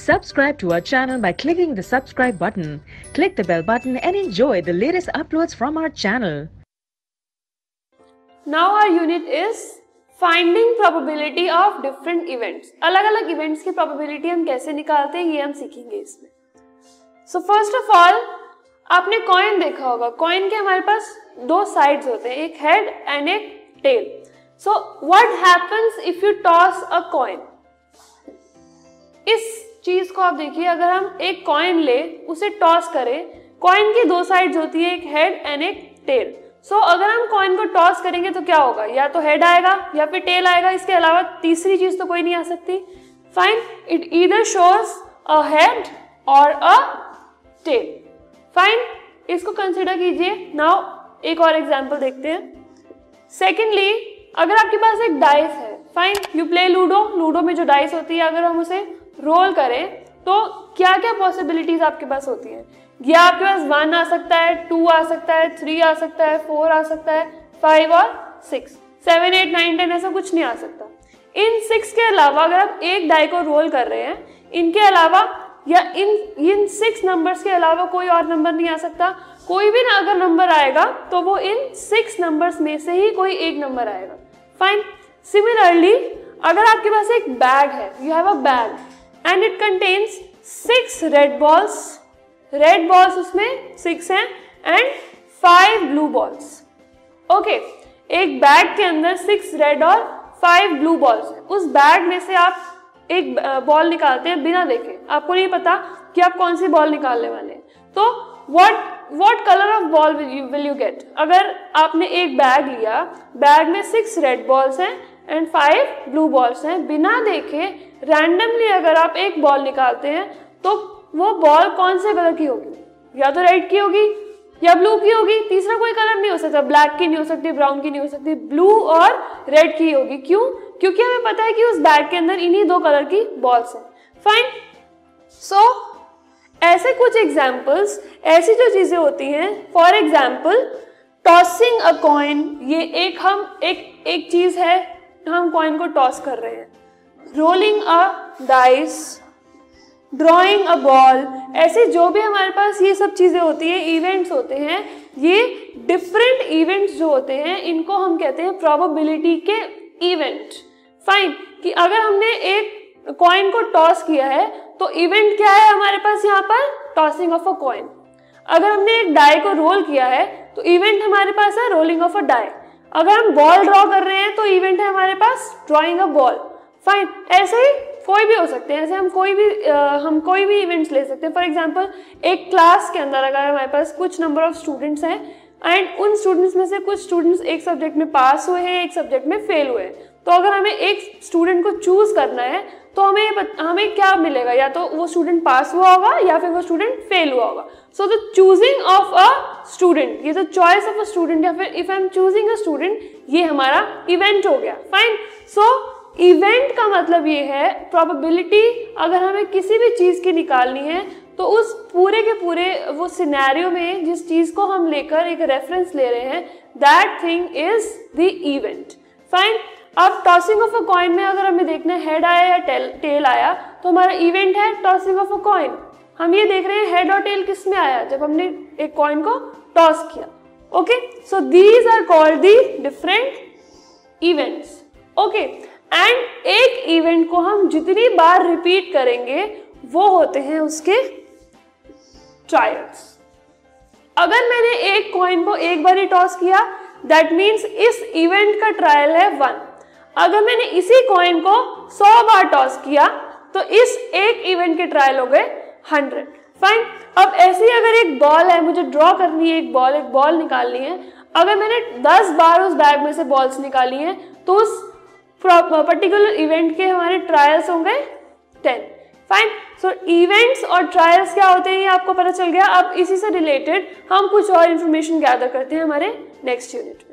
Subscribe to our channel by clicking the subscribe button. Click the bell button and enjoy the latest uploads from our channel. Now our unit is finding probability of different events. अलग अलग events की probability हम कैसे निकालते हैं ये हम सीखेंगे इसमें So first of all आपने कॉइन देखा होगा कॉइन के हमारे पास दो साइड्स होते हैं एक हेड एंड एक tail so what happens if you toss a coin इस चीज़ को आप देखिए अगर हम एक कॉइन ले उसे टॉस करें कॉइन की दो साइड होती है एक हेड एंड एक टेल सो so, अगर हम कॉइन को टॉस करेंगे तो क्या होगा? या तो हेड आएगा या फिर टेल आएगा इसके अलावा तीसरी चीज़ तो कोई नहीं आ सकती. Fine it either shows a head और अ टेल फाइन इसको कंसिडर कीजिए. नाउ एक और एग्ज़ाम्पल देखते हैं. सेकेंडली अगर आपके पास एक डाइस है fine you play ludo ludo में जो डाइस होती है अगर हम उसे रोल करें तो क्या क्या पॉसिबिलिटीज आपके पास होती हैं? या आपके पास वन आ सकता है टू आ सकता है थ्री आ सकता है फोर आ सकता है फाइव और six seven eight nine ten ऐसा कुछ नहीं आ सकता. इन सिक्स के अलावा अगर आप एक डाई को रोल कर रहे हैं, इनके अलावा या इन इन सिक्स नंबर्स के अलावा कोई और नंबर नहीं आ सकता. कोई भी ना अगर नंबर आएगा तो वो इन सिक्स नंबर्स में से ही कोई एक नंबर आएगा. फाइन सिमिलरली अगर आपके पास एक बैग है you have a bag and it contains six red balls red balls उसमें सिक्स हैं and five blue balls okay एक बैग के अंदर सिक्स रेड और फाइव ब्लू बॉल्स उस बैग में से आप एक बॉल निकालते हैं बिना देखे. आपको नहीं पता कि आप कौन सी बॉल निकालने वाले हैं. तो what what colour of ball will you get अगर आपने एक बैग लिया बैग में सिक्स रेड बॉल्स हैं एंड फाइव ब्लू बॉल्स हैं। बिना देखे रैंडमली अगर आप एक बॉल निकालते हैं तो वो बॉल कौन से कलर की होगी? या तो रेड की होगी, या ब्लू की होगी। तीसरा कोई कलर नहीं हो सकता। ब्लैक की नहीं हो सकती ब्राउन की नहीं हो सकती। ब्लू और रेड की होगी। क्यों? क्योंकि हमें पता है कि उस बैग के अंदर इन्हीं दो कलर की बॉल्स हैं। फाइन सो ऐसे कुछ एग्जाम्पल्स ऐसी जो चीज़ें होती हैं। For example tossing a coin ये एक हम, एक एक चीज़ है। हम कॉइन को टॉस कर रहे हैं। Rolling a dice drawing a ball ऐसे जो भी हमारे पास ये सब चीज़ें होती हैं इवेंट्स होते हैं, ये डिफरेंट इवेंट्स जो होते हैं, इनको हम कहते हैं प्रोबेबिलिटी के इवेंट फाइन कि अगर हमने एक कॉइन को टॉस किया है तो इवेंट क्या है हमारे पास यहाँ पर? टॉसिंग ऑफ़ अ कॉइन अगर हमने एक डाई को रोल किया है तो इवेंट हमारे पास है रोलिंग ऑफ़ अ डाई अगर हम बॉल ड्रॉ कर रहे हैं तो इवेंट है हमारे पास ड्रॉइंग अ बॉल फाइन ऐसे ही कोई भी हो सकते हैं ऐसे हम कोई भी आ, हम कोई भी इवेंट्स ले सकते हैं. फॉर एग्ज़ाम्पल एक क्लास के अंदर अगर हमारे पास कुछ नंबर ऑफ़ स्टूडेंट्स हैं एंड उन स्टूडेंट्स में से कुछ स्टूडेंट्स एक सब्जेक्ट में पास हुए हैं, एक सब्जेक्ट में फेल हुए हैं। तो अगर हमें एक स्टूडेंट को चूज़ करना है तो हमें हमें क्या मिलेगा? या तो वो स्टूडेंट पास हुआ होगा, या फिर वो स्टूडेंट फेल हुआ होगा। So the choosing of a student ये तो चॉइस ऑफ़ अ स्टूडेंट या फिर if I am choosing a student ये हमारा इवेंट हो गया। फाइन सो इवेंट का मतलब ये है प्रोबेबिलिटी अगर हमें किसी भी चीज़ की निकालनी है तो उस पूरे के पूरे वो सिनेरियो में जिस चीज़ को हम लेकर एक रेफरेंस ले रहे हैं that thing is the event fine अब टॉसिंग ऑफ़ अ कॉइन में अगर हमें देखना है हेड आया या टेल टेल आया तो हमारा इवेंट है टॉसिंग ऑफ़ अ कॉइन हम ये देख रहे हैं हेड और टेल किसमें आया, जब हमने एक कॉइन को टॉस किया. Okay so these are called the different events okay and एक इवेंट को हम जितनी बार रिपीट करेंगे, वो होते हैं उसके ट्रायल्स अगर मैंने एक कॉइन को एक बार ही टॉस किया दैट मीन्स इस इवेंट का ट्रायल है वन अगर मैंने इसी कॉइन को सौ बार टॉस किया तो इस एक इवेंट के ट्रायल हो गए हंड्रेड फाइन अब ऐसे ही अगर एक बॉल है, मुझे ड्रॉ करनी है, एक बॉल एक बॉल निकालनी है, अगर मैंने दस बार उस बैग में से बॉल्स निकाली हैं तो उस पर्टिकुलर इवेंट के हमारे ट्रायल्स होंगे टेन फाइन सो इवेंट्स और ट्रायल्स क्या होते हैं ये आपको पता चल गया। अब इसी से रिलेटेड हम कुछ और इन्फॉर्मेशन गैदर करते हैं हमारे नेक्स्ट यूनिट में।